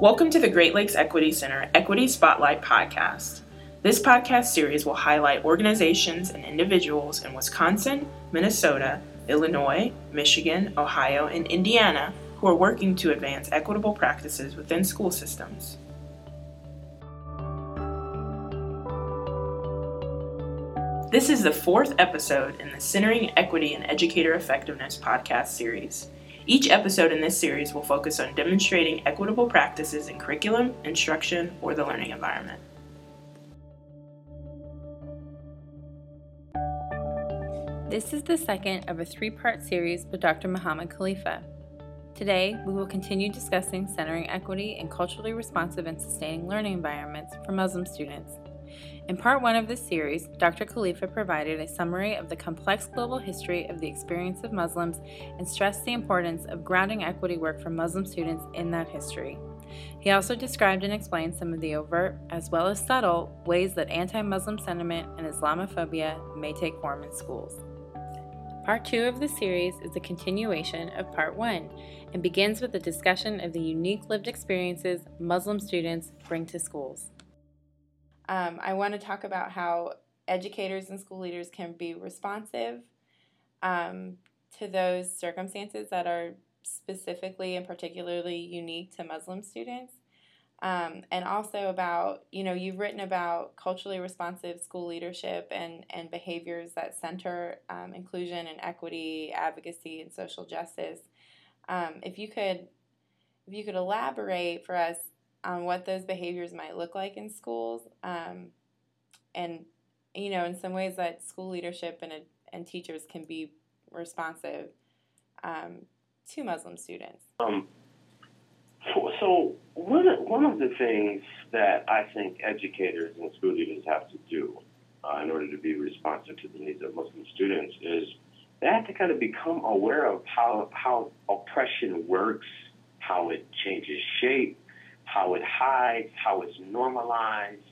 Welcome to the Great Lakes Equity Center Equity Spotlight Podcast. This podcast series will highlight organizations and individuals in Wisconsin, Minnesota, Illinois, Michigan, Ohio, and Indiana who are working to advance equitable practices within school systems. This is the fourth episode in the Centering Equity and Educator Effectiveness podcast series. Each episode in this series will focus on demonstrating equitable practices in curriculum, instruction, or the learning environment. This is the second of a three part series with Dr. Muhammad Khalifa. Today, we will continue discussing centering equity and culturally responsive and sustaining learning environments for Muslim students in part one of this series, Dr. Khalifa provided a summary of the complex global history of the experience of Muslims and stressed the importance of grounding equity work for Muslim students in that history. He also described and explained some of the overt, as well as subtle, ways that anti Muslim sentiment and Islamophobia may take form in schools. Part two of the series is a continuation of part one and begins with a discussion of the unique lived experiences Muslim students bring to schools. Um, I want to talk about how educators and school leaders can be responsive um, to those circumstances that are specifically and particularly unique to Muslim students. Um, and also about, you know, you've written about culturally responsive school leadership and, and behaviors that center um, inclusion and equity, advocacy, and social justice. Um, if you could, if you could elaborate for us on what those behaviors might look like in schools. Um, and, you know, in some ways that school leadership and, and teachers can be responsive um, to Muslim students. Um, so one one of the things that I think educators and school leaders have to do uh, in order to be responsive to the needs of Muslim students is they have to kind of become aware of how how oppression works, how it changes shape, how it hides, how it's normalized.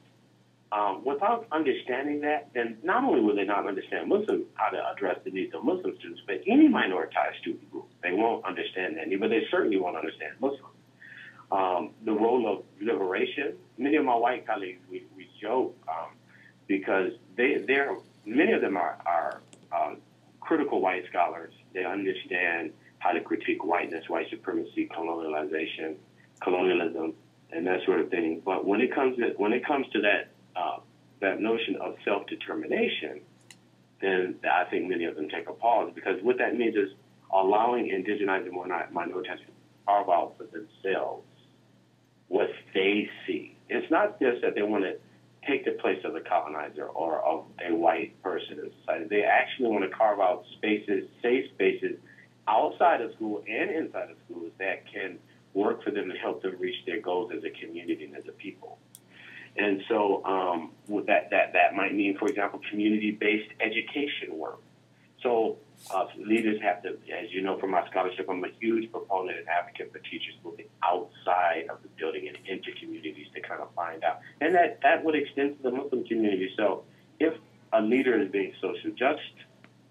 Um, without understanding that, then not only will they not understand Muslim how to address the needs of Muslim students, but any minoritized student group, they won't understand that, but they certainly won't understand Muslims. Um, the role of liberation. Many of my white colleagues, we, we joke um, because they, they're many of them are, are um, critical white scholars. They understand how to critique whiteness, white supremacy, colonialization, colonialism, and that sort of thing. But when it comes to when it comes to that uh, that notion of self determination, then I think many of them take a pause because what that means is allowing indigenized and minorities to carve out for themselves what they see. It's not just that they want to take the place of the colonizer or of a white person in society. They actually want to carve out spaces, safe spaces outside of school and inside of schools that can work for them and help them reach their goals as a community and as a people. And so um, that, that, that might mean, for example, community-based education work. So uh, leaders have to, as you know from my scholarship, I'm a huge proponent and advocate for teachers moving outside of the building and into communities to kind of find out. And that, that would extend to the Muslim community. So if a leader is being social just,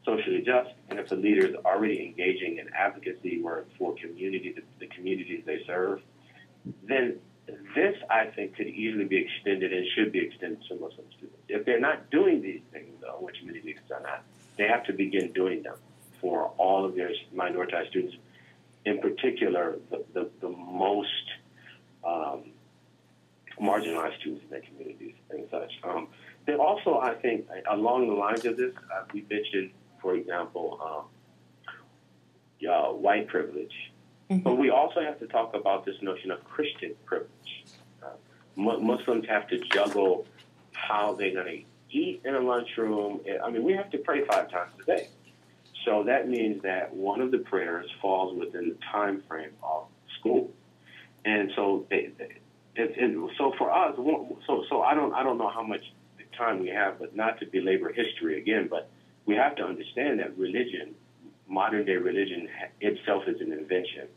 socially just, and if the leader is already engaging in advocacy work for community, communities they serve, then this, I think, could easily be extended and should be extended to Muslim students. If they're not doing these things, though, which many leaders are not, they have to begin doing them for all of their minoritized students, in particular, the, the, the most um, marginalized students in their communities and such. Um, they also, I think, along the lines of this, uh, we mentioned for example, um, uh, white privilege. Mm-hmm. But we also have to talk about this notion of Christian privilege. Uh, Muslims have to juggle how they're going to eat in a lunchroom. I mean, we have to pray five times a day. So that means that one of the prayers falls within the time frame of school. And so they, it, it, so for us, so so I don't I don't know how much time we have, but not to belabor history again, but we have to understand that religion, modern day religion itself is an invention.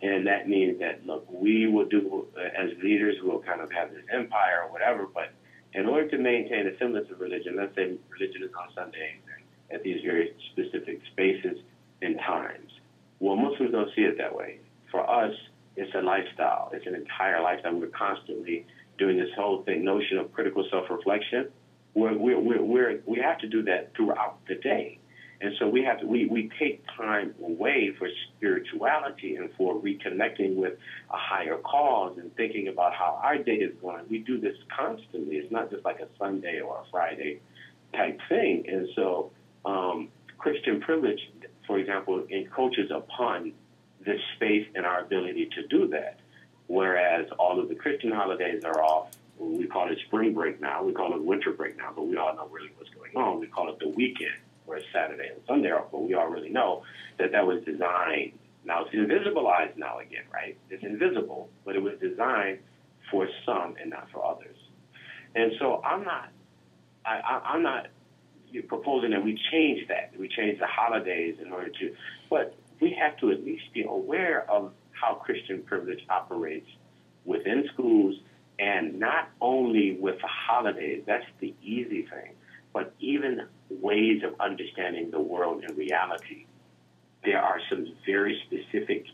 And that means that, look, we will do, uh, as leaders, we'll kind of have this empire or whatever, but in order to maintain a semblance of religion, let's say religion is on Sundays at these very specific spaces and times. Well, Muslims don't see it that way. For us, It's a lifestyle. It's an entire lifestyle. We're constantly doing this whole thing, notion of critical self-reflection. We're, we're, we're, we have to do that throughout the day. And so we have to, we, we take time away for spirituality and for reconnecting with a higher cause and thinking about how our day is going. We do this constantly. It's not just like a Sunday or a Friday type thing. And so um, Christian privilege, for example, encroaches upon this space and our ability to do that. Whereas all of the Christian holidays are off. We call it spring break now. We call it winter break now, but we all know really what's going on. We call it the weekend, it's Saturday and Sunday off, but we already know that that was designed. Now it's invisibilized now again, right? It's invisible, but it was designed for some and not for others. And so I'm not, I, I, I'm not proposing that we change that. We change the holidays in order to, but we have to at least be aware of how Christian privilege operates within schools and not only with the holidays, that's the easy thing, but even ways of understanding the world and reality. There are some very specific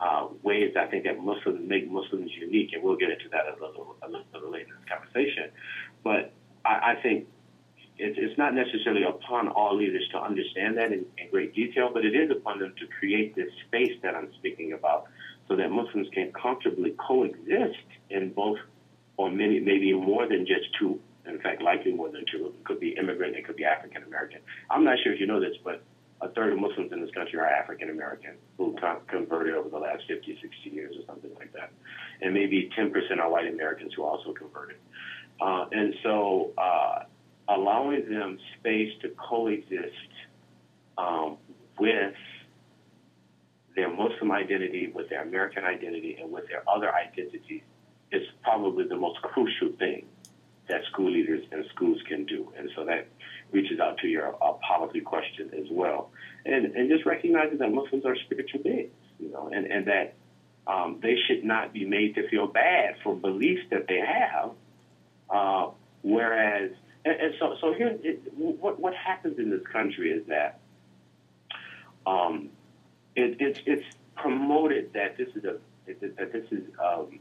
uh, ways I think that Muslims make Muslims unique, and we'll get into that a little, a little later in this conversation. But I, I think it's, it's not necessarily upon all leaders to understand that in, in great detail, but it is upon them to create this space that I'm speaking about so that Muslims can comfortably coexist in both or many, maybe more than just two. In fact, likely more than two. It could be immigrant, it could be African American. I'm not sure if you know this, but a third of Muslims in this country are African American who converted over the last 50, 60 years or something like that. And maybe 10% are white Americans who also converted. Uh, and so uh, allowing them space to coexist um, with their Muslim identity, with their American identity, and with their other identities is probably the most crucial thing that school leaders and schools can do. And so that reaches out to your uh, policy question as well. And, and just recognizing that Muslims are spiritual beings, you know, and, and that um, they should not be made to feel bad for beliefs that they have. Uh, whereas, and, and, so, so here, it, what, what happens in this country is that um, it, it's, it's promoted that this is a that this is um,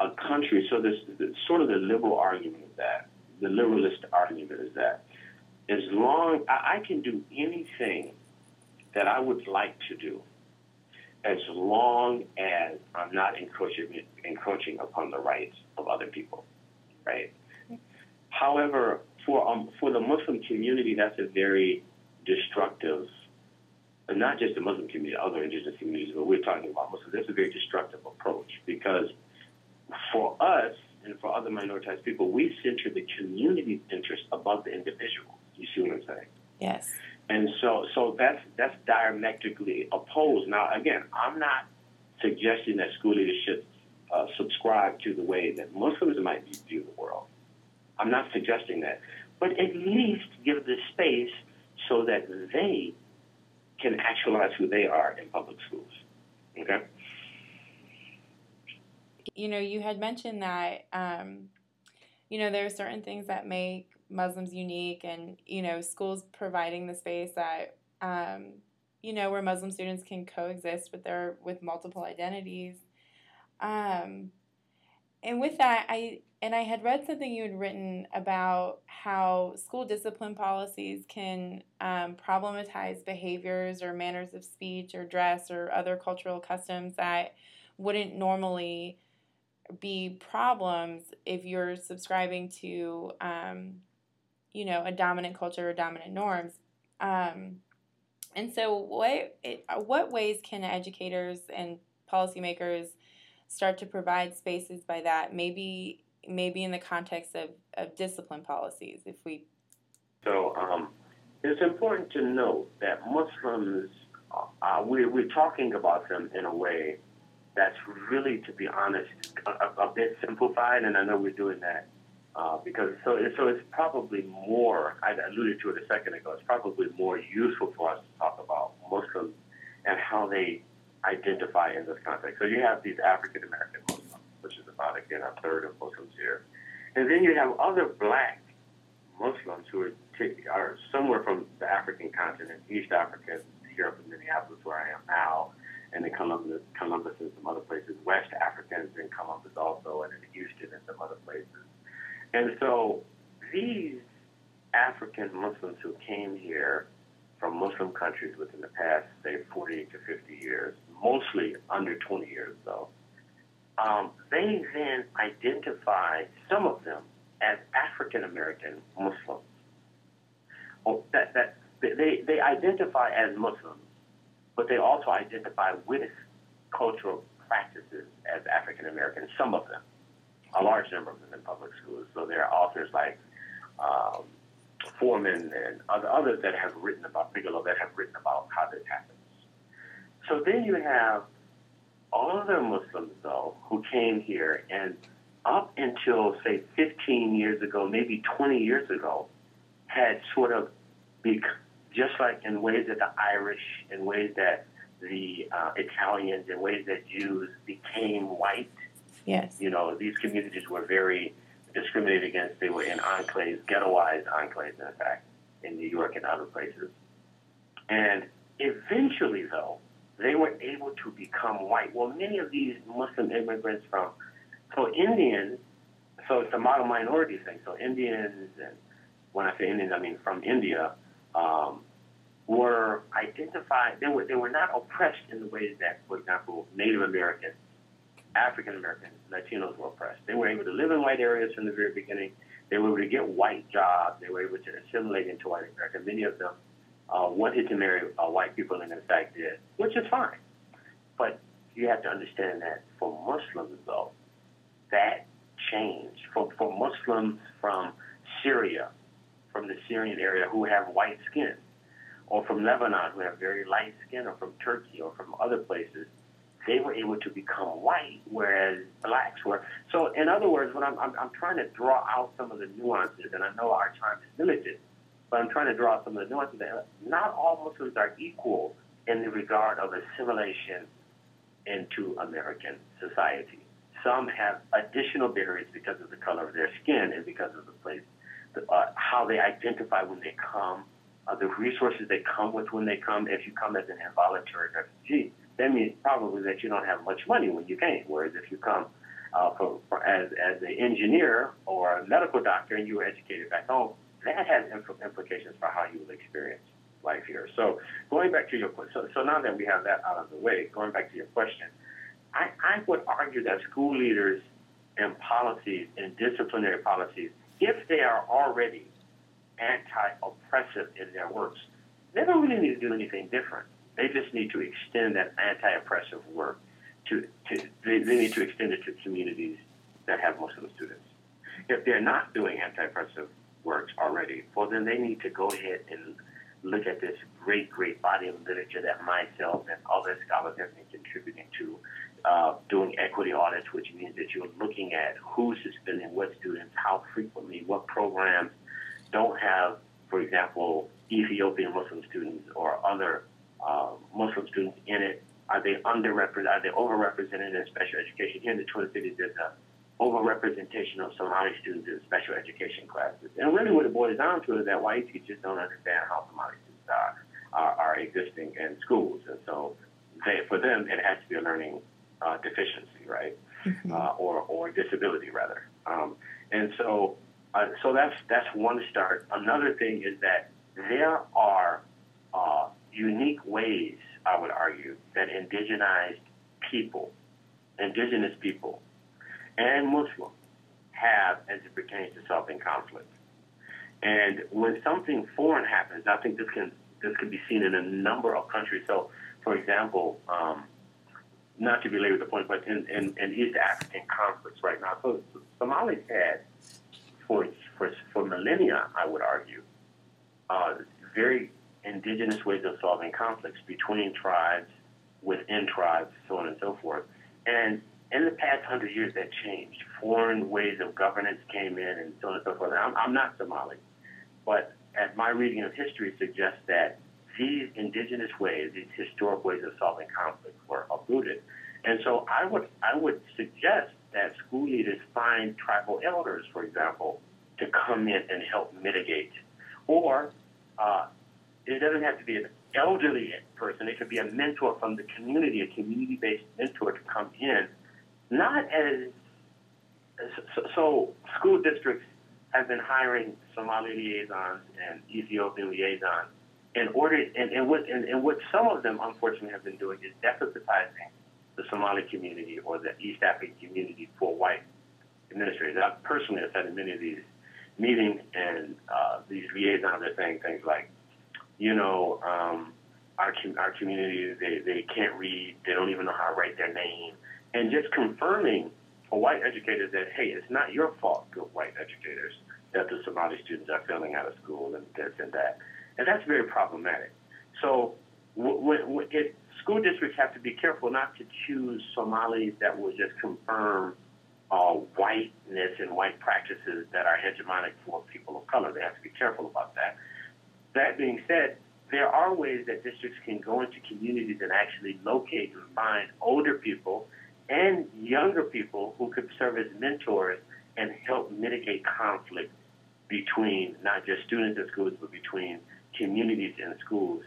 a country. So this, this sort of the liberal argument is that the liberalist argument is that as long I, I can do anything that I would like to do, as long as I'm not encroaching encroaching upon the rights of other people, right? However, for um, for the Muslim community, that's a very destructive and not just the Muslim community, other indigenous communities, but we're talking about Muslims. That's a very destructive approach because for us and for other minoritized people, we center the community's interest above the individual. You see what I'm saying? Yes. And so, so that's that's diametrically opposed. Now, again, I'm not suggesting that school leadership uh, subscribe to the way that Muslims might view the world. I'm not suggesting that, but at least give the space so that they can actualize who they are in public schools. Okay. You know, you had mentioned that, um, you know, there are certain things that make Muslims unique, and you know, schools providing the space that, um, you know, where Muslim students can coexist with their with multiple identities. Um, and with that, I and I had read something you had written about how school discipline policies can um, problematize behaviors or manners of speech or dress or other cultural customs that wouldn't normally be problems if you're subscribing to, um, you know, a dominant culture or dominant norms. Um, and so, what it, what ways can educators and policymakers start to provide spaces by that? Maybe maybe in the context of, of discipline policies, if we. So um, it's important to note that Muslims, uh, we're, we're talking about them in a way that's really, to be honest, a, a bit simplified, and I know we're doing that uh, because so so it's probably more. I alluded to it a second ago. It's probably more useful for us to talk about Muslims and how they identify in this context. So you have these African American Muslims which is about, again, a third of Muslims here. And then you have other black Muslims who are, t- are somewhere from the African continent, East Africa, here from Minneapolis, where I am now, and in Columbus, Columbus and some other places, West Africans in Columbus also, and in Houston and some other places. And so these African Muslims who came here from Muslim countries within the past, say, 40 to 50 years, mostly under 20 years though, um, they then identify some of them as African American Muslims. Oh, that, that, they, they identify as Muslims, but they also identify with cultural practices as African American, some of them, a large number of them in public schools. So there are authors like um, Forman and other, others that have written about Bigelow that have written about how this happens. So then you have other Muslims, though, who came here and up until, say, 15 years ago, maybe 20 years ago, had sort of, bec- just like in ways that the Irish, in ways that the uh, Italians, in ways that Jews became white. Yes. You know, these communities were very discriminated against. They were in enclaves, ghettoized enclaves, in fact, in New York and other places. And eventually, though, they were able to become white. Well, many of these Muslim immigrants from, so Indians, so it's a model minority thing. So Indians, and when I say Indians, I mean from India, um, were identified. They were they were not oppressed in the ways that, for example, Native Americans, African Americans, Latinos were oppressed. They were able to live in white areas from the very beginning. They were able to get white jobs. They were able to assimilate into white America. Many of them uh, wanted to marry uh, white people and in fact did, which is fine. But you have to understand that for Muslims, though, that changed. For, for Muslims from Syria, from the Syrian area who have white skin, or from Lebanon who have very light skin, or from Turkey, or from other places, they were able to become white, whereas blacks were. So, in other words, what I'm, I'm, I'm trying to draw out some of the nuances, and I know our time is limited, but I'm trying to draw some of the nuances. That not all Muslims are equal in the regard of assimilation into American society. Some have additional barriers because of the color of their skin and because of the place, uh, how they identify when they come, uh, the resources they come with when they come. If you come as an involuntary refugee, that means probably that you don't have much money when you came. Whereas if you come uh, for, for, as, as an engineer or a medical doctor and you were educated back home, that has implications for how you will experience life here. So going back to your so, so now that we have that out of the way, going back to your question, I, I would argue that school leaders and policies and disciplinary policies, if they are already anti-oppressive in their works, they don't really need to do anything different. They just need to extend that anti-oppressive work to, to they, they need to extend it to communities that have Muslim students. If they're not doing anti-oppressive works already, well, then they need to go ahead and look at this great, great body of literature that myself and other scholars have been contributing to, uh, doing equity audits, which means that you're looking at who's suspending what students, how frequently, what programs don't have, for example, Ethiopian Muslim students or other uh, Muslim students in it. Are they underrepresented? Are they overrepresented in special education? Here in the Twin Cities, there's a overrepresentation of Somali students in special education classes. And really what it boils down to is that white teachers don't understand how Somali students are, are, are existing in schools. And so they, for them, it has to be a learning uh, deficiency, right? Mm-hmm. Uh, or, or disability, rather. Um, and so, uh, so that's, that's one start. Another thing is that there are uh, unique ways, I would argue, that indigenized people, indigenous people, and Muslims have as it pertains to solving conflict. And when something foreign happens, I think this can this can be seen in a number of countries. So, for example, um, not to belabor the point, but in, in, in East African conflicts right now, so Somalis had for for for millennia, I would argue, uh, very indigenous ways of solving conflicts between tribes, within tribes, so on and so forth. And in the past hundred years, that changed. Foreign ways of governance came in, and so on and so forth. I'm, I'm not Somali, but as my reading of history suggests that these indigenous ways, these historic ways of solving conflict, were uprooted. And so I would I would suggest that school leaders find tribal elders, for example, to come in and help mitigate, or uh, it doesn't have to be an elderly person. It could be a mentor from the community, a community-based mentor to come in, not as so, so school districts have been hiring Somali liaisons and Ethiopian liaisons. In order, and, and, what, and, and what some of them unfortunately have been doing is desensitizing the Somali community or the East African community for white administrators. I personally have in many of these meetings, and uh, these liaisons are saying things like, you know, um, our our community they they can't read, they don't even know how to write their name, and just confirming for white educators that hey, it's not your fault, good white educators, that the Somali students are failing out of school and this and that, and that's very problematic. So, it, school districts have to be careful not to choose Somalis that will just confirm uh, whiteness and white practices that are hegemonic for people of color. They have to be careful about that. That being said, there are ways that districts can go into communities and actually locate and find older people and younger people who could serve as mentors and help mitigate conflict between not just students in schools, but between communities and schools.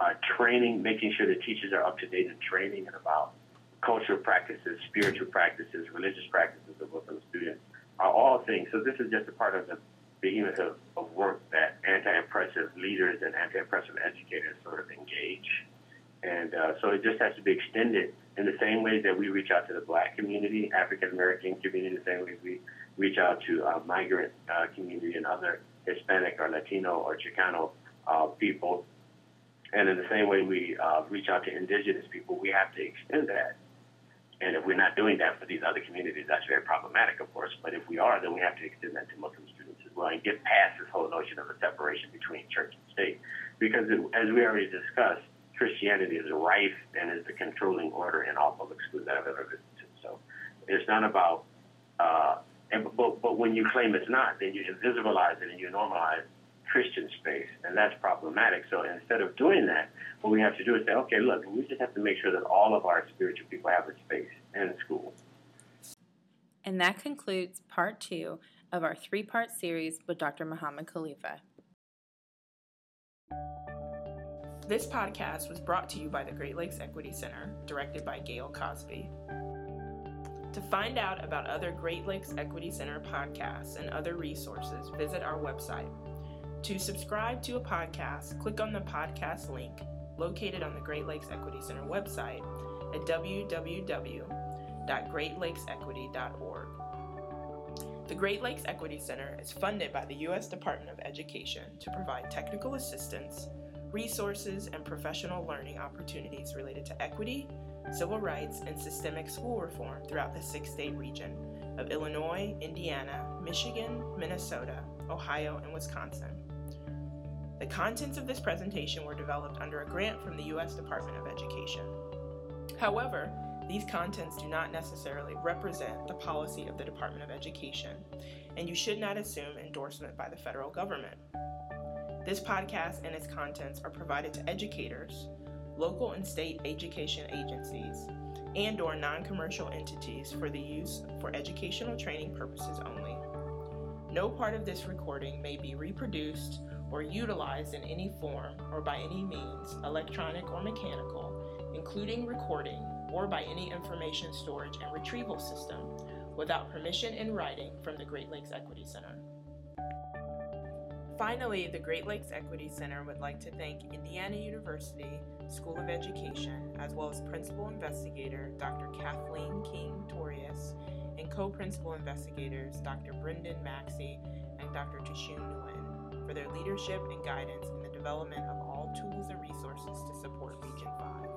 Uh, training, making sure the teachers are up to date in training and about cultural practices, spiritual practices, religious practices of Muslim students are all things. So this is just a part of the behemoth of, of work that anti-oppressive leaders and anti-oppressive educators sort of engage. And uh, so it just has to be extended in the same way that we reach out to the black community, African American community, the same way we reach out to uh, migrant uh, community and other Hispanic or Latino or Chicano uh, people. And in the same way we uh, reach out to indigenous people, we have to extend that and if we're not doing that for these other communities, that's very problematic, of course. But if we are, then we have to extend that to Muslim students as well and get past this whole notion of a separation between church and state. Because it, as we already discussed, Christianity is rife and is the controlling order in all public schools that I've ever visited. So it's not about, uh, and, but, but when you claim it's not, then you invisibilize it and you normalize Christian space, and that's problematic. So instead of doing that, what we have to do is say, okay, look, we just have to make sure that all of our spiritual people have a space in school. And that concludes part two of our three part series with Dr. Muhammad Khalifa. This podcast was brought to you by the Great Lakes Equity Center, directed by Gail Cosby. To find out about other Great Lakes Equity Center podcasts and other resources, visit our website. To subscribe to a podcast, click on the podcast link located on the Great Lakes Equity Center website at www.greatlakes.equity.org. The Great Lakes Equity Center is funded by the U.S. Department of Education to provide technical assistance, resources, and professional learning opportunities related to equity, civil rights, and systemic school reform throughout the six state region of Illinois, Indiana, Michigan, Minnesota, Ohio, and Wisconsin. The contents of this presentation were developed under a grant from the U.S. Department of Education. However, these contents do not necessarily represent the policy of the Department of Education, and you should not assume endorsement by the federal government. This podcast and its contents are provided to educators, local and state education agencies, and or non-commercial entities for the use for educational training purposes only. No part of this recording may be reproduced or utilized in any form or by any means, electronic or mechanical, including recording or by any information storage and retrieval system, without permission in writing from the Great Lakes Equity Center. Finally, the Great Lakes Equity Center would like to thank Indiana University School of Education, as well as Principal Investigator Dr. Kathleen King Thorius and co principal investigators Dr. Brendan Maxcy and Dr. Tashun Nguyen for their leadership and guidance in the development of all tools and resources to support Region 5.